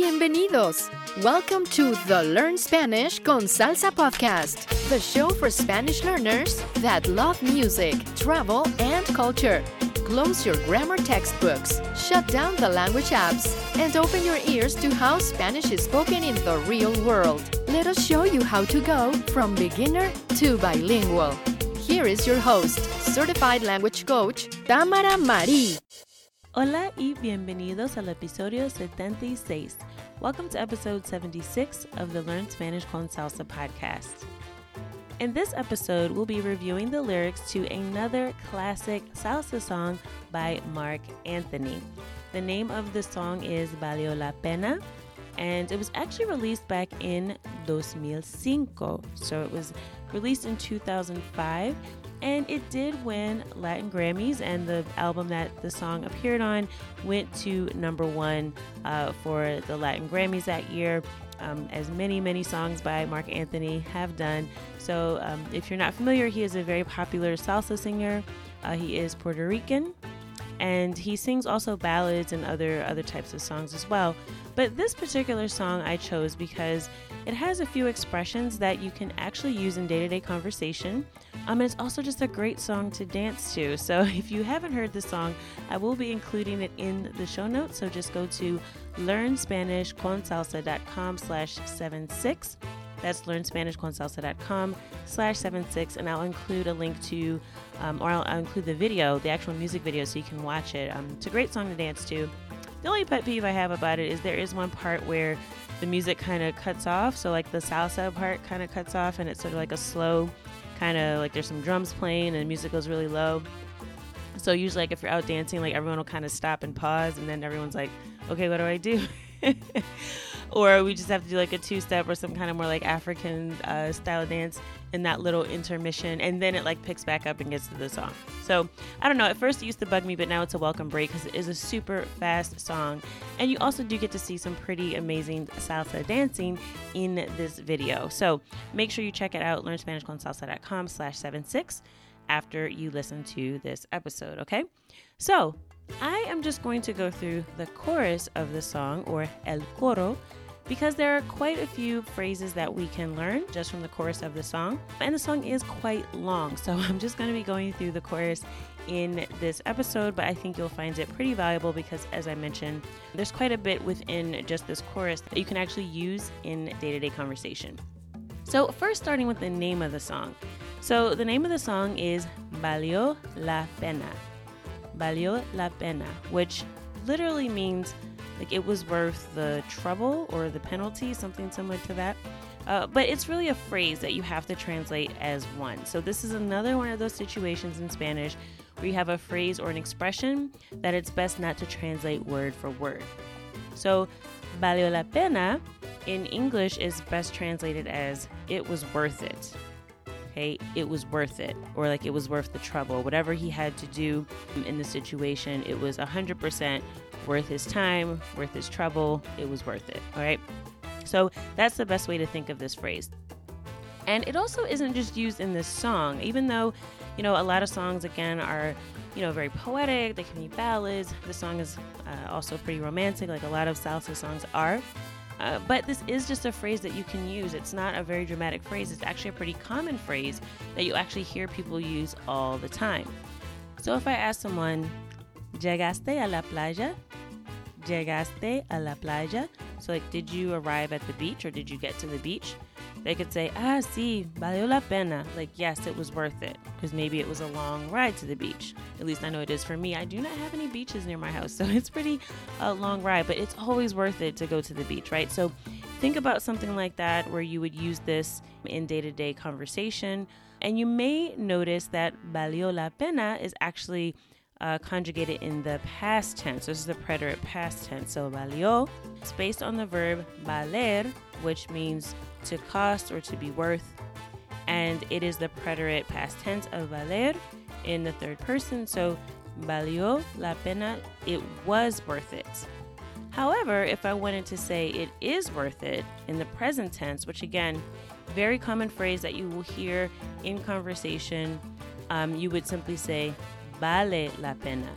Bienvenidos. Welcome to the Learn Spanish con Salsa podcast, the show for Spanish learners that love music, travel, and culture. Close your grammar textbooks, shut down the language apps, and open your ears to how Spanish is spoken in the real world. Let us show you how to go from beginner to bilingual. Here is your host, certified language coach, Tamara Marie. Hola y bienvenidos al episodio 76. Welcome to episode 76 of the Learn Spanish con Salsa podcast. In this episode, we'll be reviewing the lyrics to another classic salsa song by Marc Anthony. The name of the song is Valió la Pena, and it was actually released back in 2005. So it was released in 2005 and it did win Latin Grammys, and the album that the song appeared on went to number one uh, for the Latin Grammys that year. Um, as many, many songs by Marc Anthony have done. So, um, if you're not familiar, he is a very popular salsa singer. Uh, he is Puerto Rican, and he sings also ballads and other other types of songs as well. But this particular song I chose because it has a few expressions that you can actually use in day-to-day conversation. Um, and it's also just a great song to dance to. So if you haven't heard the song, I will be including it in the show notes. So just go to learnspanishconsalsa.com slash 76. That's learnspanishconsalsa.com slash 76. And I'll include a link to, um, or I'll, I'll, include the video, the actual music video, so you can watch it. Um, it's a great song to dance to. The only pet peeve I have about it is there is one part where the music kind of cuts off. So, like the salsa part kind of cuts off, and it's sort of like a slow kind of like there's some drums playing and the music goes really low. So, usually, like if you're out dancing, like everyone will kind of stop and pause, and then everyone's like, okay, what do I do? or we just have to do like a two step or some kind of more like African uh, style dance in that little intermission, and then it like picks back up and gets to the song. So I don't know. At first it used to bug me, but now it's a welcome break because it is a super fast song, and you also do get to see some pretty amazing salsa dancing in this video. So make sure you check it out. LearnSpanishConSalsa.com slash seven six after you listen to this episode. Okay, so I am just going to go through the chorus of the song, or el coro, because there are quite a few phrases that we can learn just from the chorus of the song. And the song is quite long, so I'm just going to be going through the chorus in this episode, but I think you'll find it pretty valuable because, as I mentioned, there's quite a bit within just this chorus that you can actually use in day to day conversation. So, first, starting with the name of the song. So, the name of the song is Valió la Pena valió la pena, which literally means like it was worth the trouble or the penalty, something similar to that. Uh, but it's really a phrase that you have to translate as one. So this is another one of those situations in Spanish where you have a phrase or an expression that it's best not to translate word for word. So valió la pena in English is best translated as it was worth it okay, it was worth it, or like it was worth the trouble. Whatever he had to do in the situation, it was 100% worth his time, worth his trouble. It was worth it, all right? So that's the best way to think of this phrase. And it also isn't just used in this song, even though, you know, a lot of songs, again, are, you know, very poetic, they can be ballads. The song is uh, also pretty romantic, like a lot of salsa songs are. Uh, but this is just a phrase that you can use. It's not a very dramatic phrase. It's actually a pretty common phrase that you actually hear people use all the time. So if I ask someone, ¿Llegaste a la playa? ¿Llegaste a la playa? So, like, did you arrive at the beach or did you get to the beach? They could say, ah, sí, valió la pena. Like, yes, it was worth it. Because maybe it was a long ride to the beach. At least I know it is for me. I do not have any beaches near my house, so it's pretty a uh, long ride, but it's always worth it to go to the beach, right? So think about something like that where you would use this in day to day conversation. And you may notice that valió la pena is actually uh, conjugated in the past tense. This is the preterite past tense. So valió is based on the verb valer, which means to cost or to be worth. And it is the preterite past tense of valer in the third person. So valió la pena, it was worth it. However, if I wanted to say it is worth it in the present tense, which again, very common phrase that you will hear in conversation, um, you would simply say vale la pena.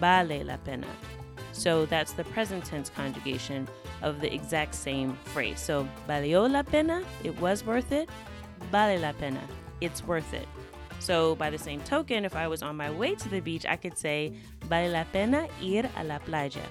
Vale la pena. So that's the present tense conjugation of the exact same phrase. So, valió la pena, it was worth it. Vale la pena, it's worth it. So, by the same token, if I was on my way to the beach, I could say, vale la pena ir a la playa.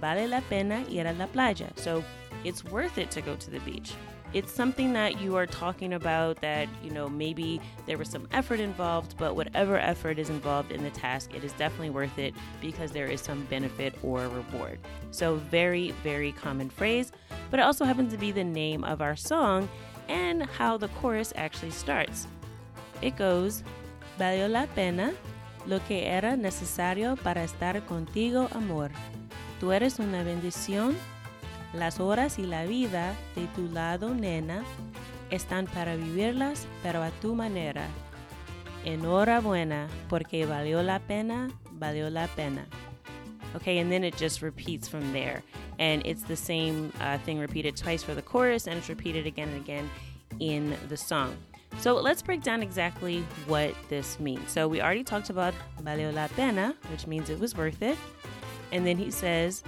Vale la pena ir a la playa. So, it's worth it to go to the beach. It's something that you are talking about that, you know, maybe there was some effort involved, but whatever effort is involved in the task, it is definitely worth it because there is some benefit or reward. So, very, very common phrase, but it also happens to be the name of our song and how the chorus actually starts. It goes, Valió la pena lo que era necesario para estar contigo, amor. Tú eres una bendición las horas y la vida de tu lado, nena, están para vivirlas, pero a tu manera. Enhorabuena, porque valió la pena, valió la pena. Okay, and then it just repeats from there. And it's the same uh, thing repeated twice for the chorus, and it's repeated again and again in the song. So let's break down exactly what this means. So we already talked about valió la pena, which means it was worth it. And then he says,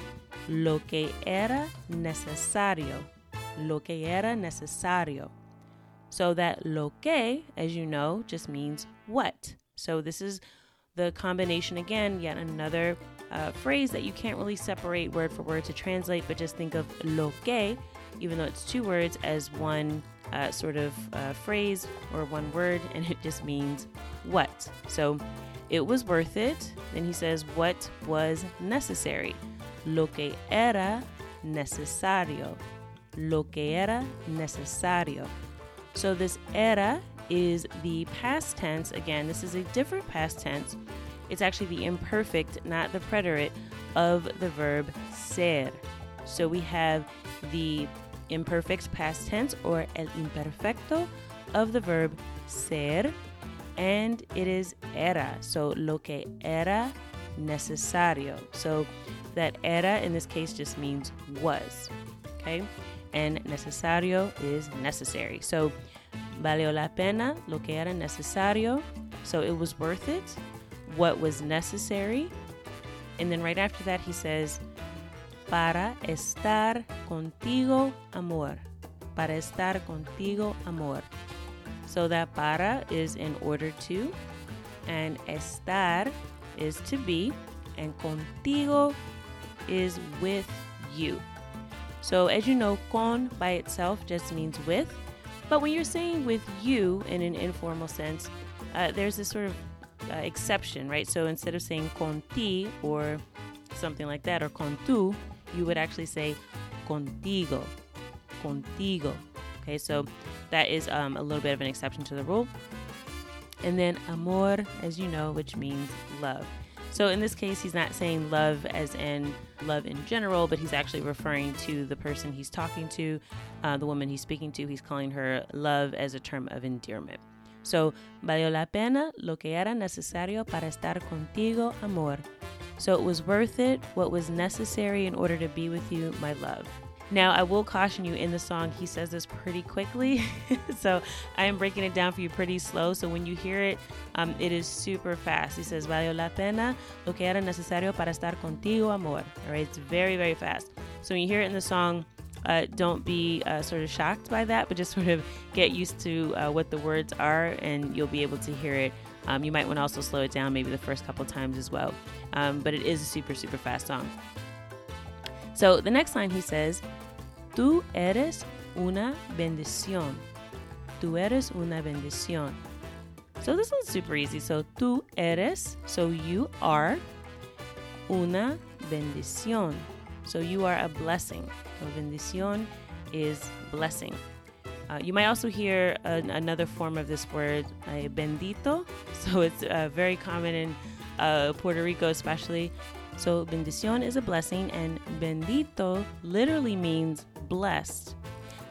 lo que era necesario. Lo que era necesario. So that lo que, as you know, just means what. So this is the combination again, yet another uh, phrase that you can't really separate word for word to translate, but just think of lo que, even though it's two words, as one uh, sort of uh, phrase or one word, and it just means what. So it was worth it. Then he says, what was necessary lo que era necesario. Lo que era necesario. So this era is the past tense. Again, this is a different past tense. It's actually the imperfect, not the preterite, of the verb ser. So we have the imperfect past tense or el imperfecto of the verb ser, and it is era. So lo que era necesario. So that era in this case just means was. Okay? And necesario is necessary. So valió la pena lo que era necesario. So it was worth it. What was necessary. And then right after that, he says, para estar contigo, amor. Para estar contigo, amor. So that para is in order to, and estar is to be, and contigo is with you. So, as you know, con by itself just means with, but when you're saying with you in an informal sense, uh, there's this sort of uh, exception, right? So instead of saying con ti or something like that, or con tu, you would actually say contigo, contigo. Okay, so that is um, a little bit of an exception to the rule. And then amor, as you know, which means love. So in this case, he's not saying love as in love in general, but he's actually referring to the person he's talking to, uh, the woman he's speaking to. He's calling her love as a term of endearment. So, valió la pena lo que era necesario para estar contigo, amor. So it was worth it, what was necessary in order to be with you, my love. Now, I will caution you in the song, he says this pretty quickly. so I am breaking it down for you pretty slow. So when you hear it, um, it is super fast. He says, Valió la pena lo que era necesario para estar contigo, amor. All right, it's very, very fast. So when you hear it in the song, uh, don't be uh, sort of shocked by that, but just sort of get used to uh, what the words are and you'll be able to hear it. Um, you might want to also slow it down maybe the first couple times as well. Um, but it is a super, super fast song. So the next line he says, Tú eres una bendición. Tú eres una bendición. So this one's super easy. So tú eres, so you are una bendición. So you are a blessing. So bendición is blessing. Uh, you might also hear an, another form of this word, uh, bendito. So it's uh, very common in uh, Puerto Rico, especially. So bendición is a blessing, and bendito literally means blessed.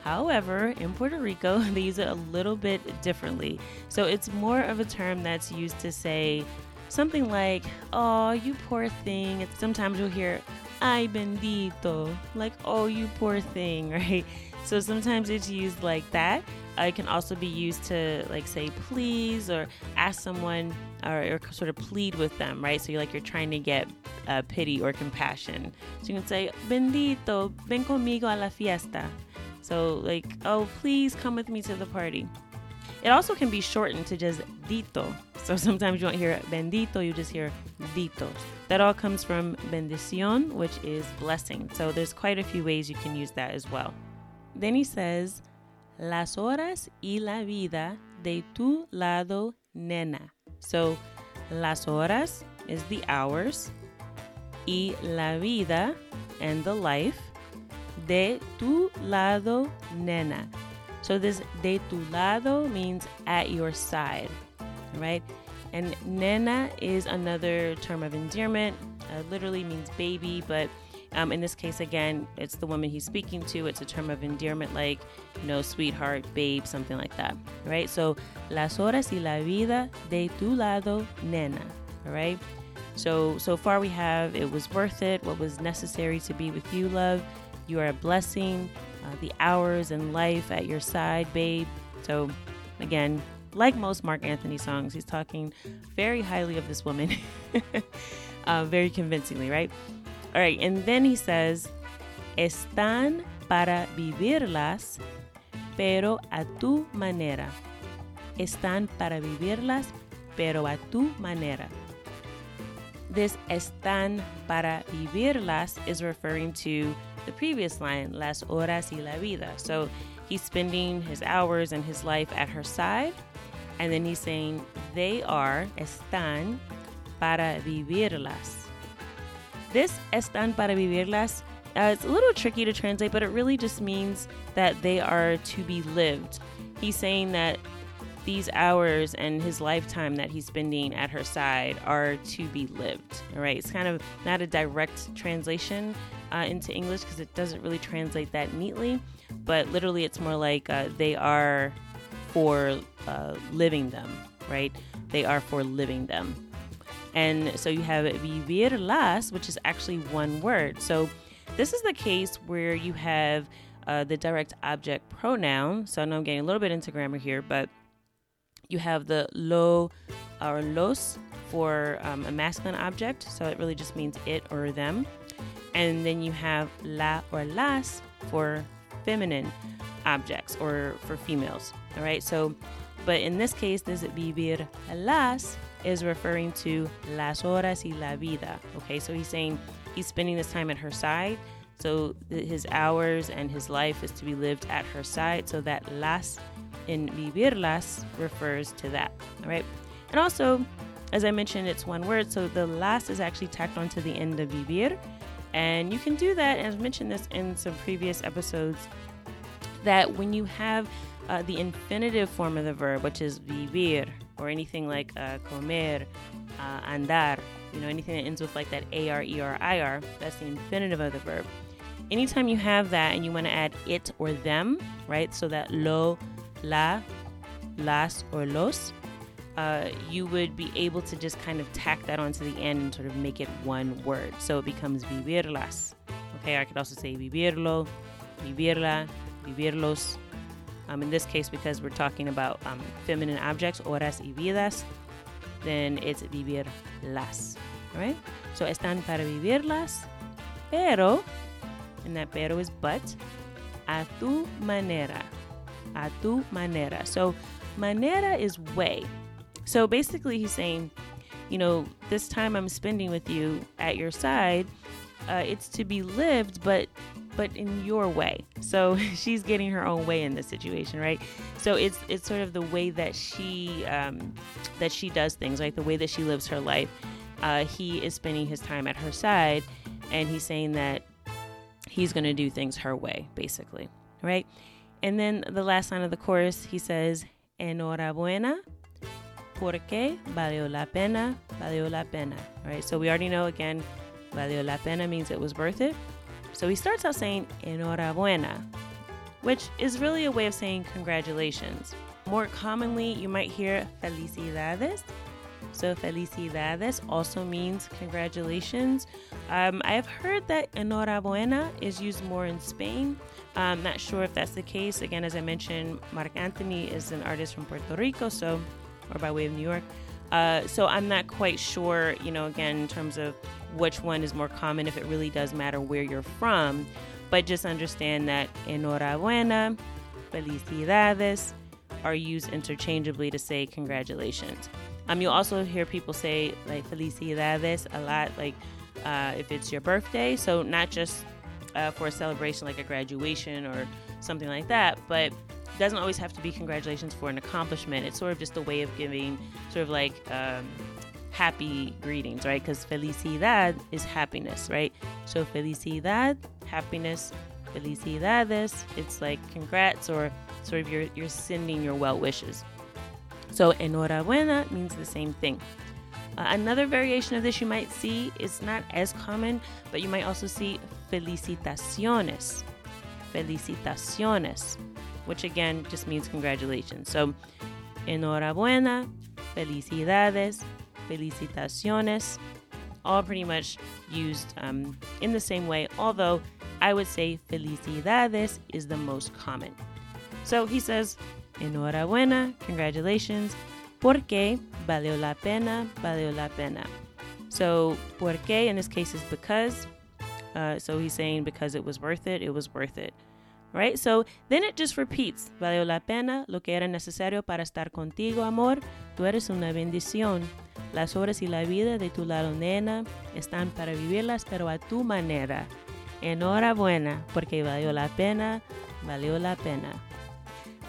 However, in Puerto Rico, they use it a little bit differently. So it's more of a term that's used to say something like, oh, you poor thing. Sometimes you'll hear, ay bendito, like, oh, you poor thing, right? So sometimes it's used like that. Uh, it can also be used to like say please or ask someone or, or sort of plead with them, right? So you're like you're trying to get uh, pity or compassion. So you can say, Bendito, ven conmigo a la fiesta. So like, oh, please come with me to the party. It also can be shortened to just dito. So sometimes you won't hear bendito, you just hear dito. That all comes from bendición, which is blessing. So there's quite a few ways you can use that as well. Then he says, las horas y la vida de tu lado, nena. So las horas is the hours, y la vida and the life de tu lado, nena. So this de tu lado means at your side, right? And nena is another term of endearment. Uh, literally means baby, but um, in this case, again, it's the woman he's speaking to. It's a term of endearment like, you know, sweetheart, babe, something like that, right? So, las horas y la vida de tu lado, nena, all right? So, so far we have it was worth it, what was necessary to be with you, love. You are a blessing, uh, the hours and life at your side, babe. So, again, like most Marc Anthony songs, he's talking very highly of this woman, uh, very convincingly, right? All right, and then he says, Están para vivirlas, pero a tu manera. Están para vivirlas, pero a tu manera. This están para vivirlas is referring to the previous line, las horas y la vida. So he's spending his hours and his life at her side. And then he's saying, they are, están para vivirlas. This están para vivirlas, uh, it's a little tricky to translate, but it really just means that they are to be lived. He's saying that these hours and his lifetime that he's spending at her side are to be lived. All right, it's kind of not a direct translation uh, into English because it doesn't really translate that neatly, but literally it's more like uh, they are for uh, living them, right? They are for living them. And so you have vivirlas, which is actually one word. So this is the case where you have uh, the direct object pronoun. So I know I'm getting a little bit into grammar here, but you have the lo or los for um, a masculine object, so it really just means it or them. And then you have la or las for feminine objects or for females. All right, so but in this case, this vivir las is referring to las horas y la vida. Okay, so he's saying he's spending this time at her side. So his hours and his life is to be lived at her side. So that las in vivirlas refers to that. All right. And also, as I mentioned, it's one word. So the las is actually tacked onto the end of vivir. And you can do that, I've mentioned this in some previous episodes, that when you have uh, the infinitive form of the verb, which is vivir, or anything like uh, comer, uh, andar, you know, anything that ends with like that AR, ER, IR, that's the infinitive of the verb. Anytime you have that and you want to add it or them, right? So that lo, la, las, or los, uh, you would be able to just kind of tack that onto the end and sort of make it one word. So it becomes vivirlas. Okay, I could also say vivirlo, vivirla, vivirlos. Um, in this case, because we're talking about um, feminine objects, horas y vidas, then it's vivirlas. All right? So están para vivirlas, pero, and that pero is but, a tu manera a tu manera. So, manera is way. So basically, he's saying, you know, this time I'm spending with you at your side, uh, it's to be lived, but but in your way. So she's getting her own way in this situation, right? So it's it's sort of the way that she um, that she does things, like the way that she lives her life. Uh, he is spending his time at her side, and he's saying that he's going to do things her way, basically, right? And then the last line of the chorus, he says, Enhorabuena, porque valió la pena, valió la pena. All right, so we already know again, valió la pena means it was worth it. So he starts out saying enhorabuena, which is really a way of saying congratulations. More commonly, you might hear felicidades, So felicidades also means congratulations. Um, I have heard that enhorabuena is used more in Spain. I'm not sure if that's the case. Again, as I mentioned, Marc Anthony is an artist from Puerto Rico, so or by way of New York. Uh, so I'm not quite sure, you know, again, in terms of which one is more common, if it really does matter where you're from. But just understand that enhorabuena, felicidades are used interchangeably to say congratulations. Um, you'll also hear people say like felicidades a lot, like uh, if it's your birthday. So not just uh, for a celebration like a graduation or something like that, but doesn't always have to be congratulations for an accomplishment. It's sort of just a way of giving sort of like um, happy greetings, right? Because felicidad is happiness, right? So felicidad, happiness, felicidades, it's like congrats or sort of you're, you're sending your well wishes. So enhorabuena means the same thing. Uh, another variation of this you might see is not as common, but you might also see felicitaciones. Felicitaciones which again just means congratulations. So, enhorabuena, felicidades, felicitaciones, all pretty much used um, in the same way, although I would say felicidades is the most common. So he says, enhorabuena, congratulations, porque valió la pena, valió la pena. So, porque in this case is because. Uh, so he's saying because it was worth it, it was worth it right? So then it just repeats. Valió la pena lo que era necesario para estar contigo, amor. Tú eres una bendición. Las horas y la vida de tu lado, nena, están para vivirlas, pero a tu manera. Enhorabuena, porque valió la pena, valió la pena.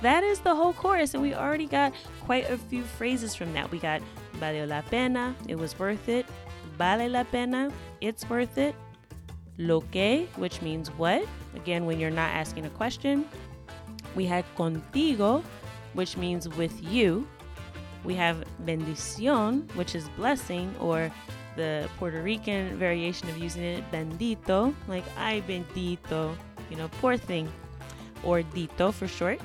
That is the whole chorus, and we already got quite a few phrases from that. We got valió la pena, it was worth it. Vale la pena, it's worth it. Lo que, which means what, again, when you're not asking a question. We had contigo, which means with you. We have bendición, which is blessing, or the Puerto Rican variation of using it, bendito, like ay bendito, you know, poor thing, or dito for short.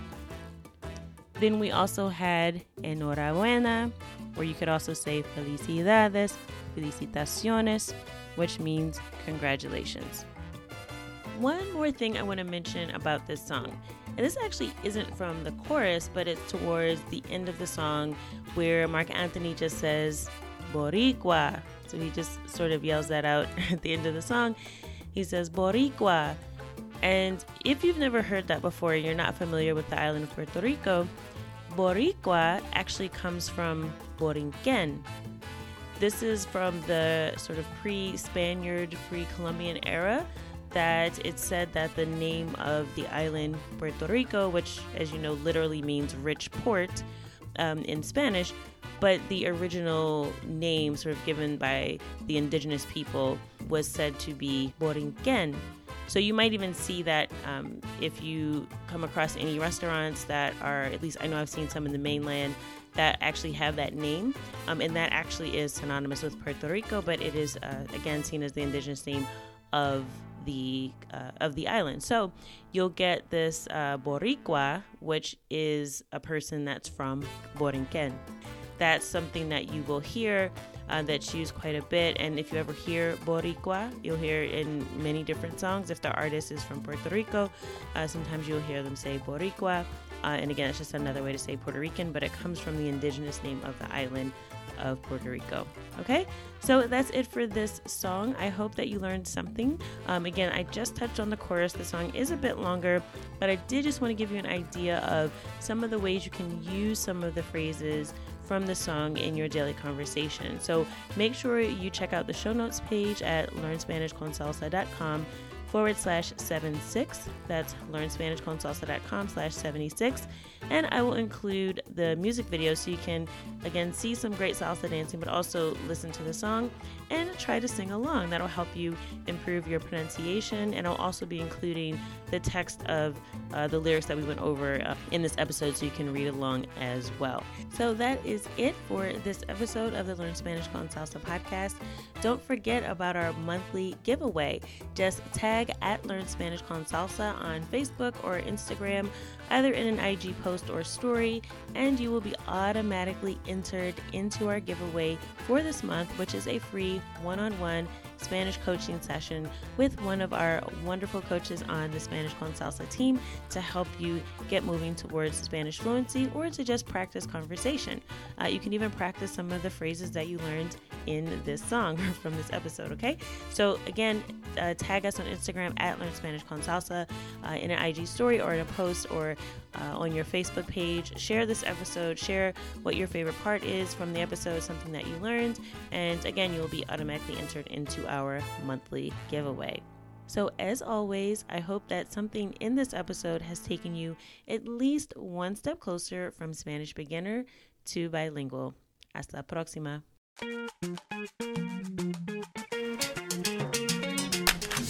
Then we also had enhorabuena, where you could also say felicidades, felicitaciones, which means congratulations. One more thing I want to mention about this song. And this actually isn't from the chorus, but it's towards the end of the song where Marc Anthony just says, Boricua. So he just sort of yells that out at the end of the song. He says, Boricua. And if you've never heard that before and you're not familiar with the island of Puerto Rico, Boricua actually comes from Borinquen. This is from the sort of pre Spaniard, pre Columbian era that it said that the name of the island Puerto Rico, which, as you know, literally means rich port um, in Spanish, but the original name, sort of given by the indigenous people, was said to be Borinquen. So you might even see that um, if you come across any restaurants that are, at least I know I've seen some in the mainland, that actually have that name. Um, and that actually is synonymous with Puerto Rico, but it is, uh, again, seen as the indigenous name of the uh, of the island. So you'll get this uh, Boricua, which is a person that's from Borinquen. That's something that you will hear uh, that's used quite a bit. And if you ever hear Boricua, you'll hear it in many different songs. If the artist is from Puerto Rico, uh, sometimes you'll hear them say Boricua. Uh, and again, it's just another way to say Puerto Rican, but it comes from the indigenous name of the island of Puerto Rico. Okay, so that's it for this song. I hope that you learned something. Um, again, I just touched on the chorus. The song is a bit longer, but I did just want to give you an idea of some of the ways you can use some of the phrases from the song in your daily conversation. So make sure you check out the show notes page at learnspanishconsalsa.com forward slash 76. That's learnspanishconsalsa.com slash 76. And I will include the music video so you can, again, see some great salsa dancing, but also listen to the song and try to sing along. That'll help you improve your pronunciation. And I'll also be including the text of uh, the lyrics that we went over uh, in this episode so you can read along as well. So that is it for this episode of the Learn Spanish con Salsa podcast. Don't forget about our monthly giveaway. Just tag tag at Learn Spanish con Salsa on Facebook or Instagram, either in an IG post or story, and you will be automatically entered into our giveaway for this month, which is a free one on one Spanish coaching session with one of our wonderful coaches on the Spanish Con Salsa team to help you get moving towards Spanish fluency or to just practice conversation. Uh, you can even practice some of the phrases that you learned in this song from this episode, okay? So, again, uh, tag us on Instagram at Learn Spanish Con Salsa uh, in an IG story or in a post uh, on your Facebook page. Share this episode, share what your favorite part is from the episode, something that you learned, and again, you will be automatically entered into our monthly giveaway. So, as always, I hope that something in this episode has taken you at least one step closer from Spanish beginner to bilingual. Hasta la próxima.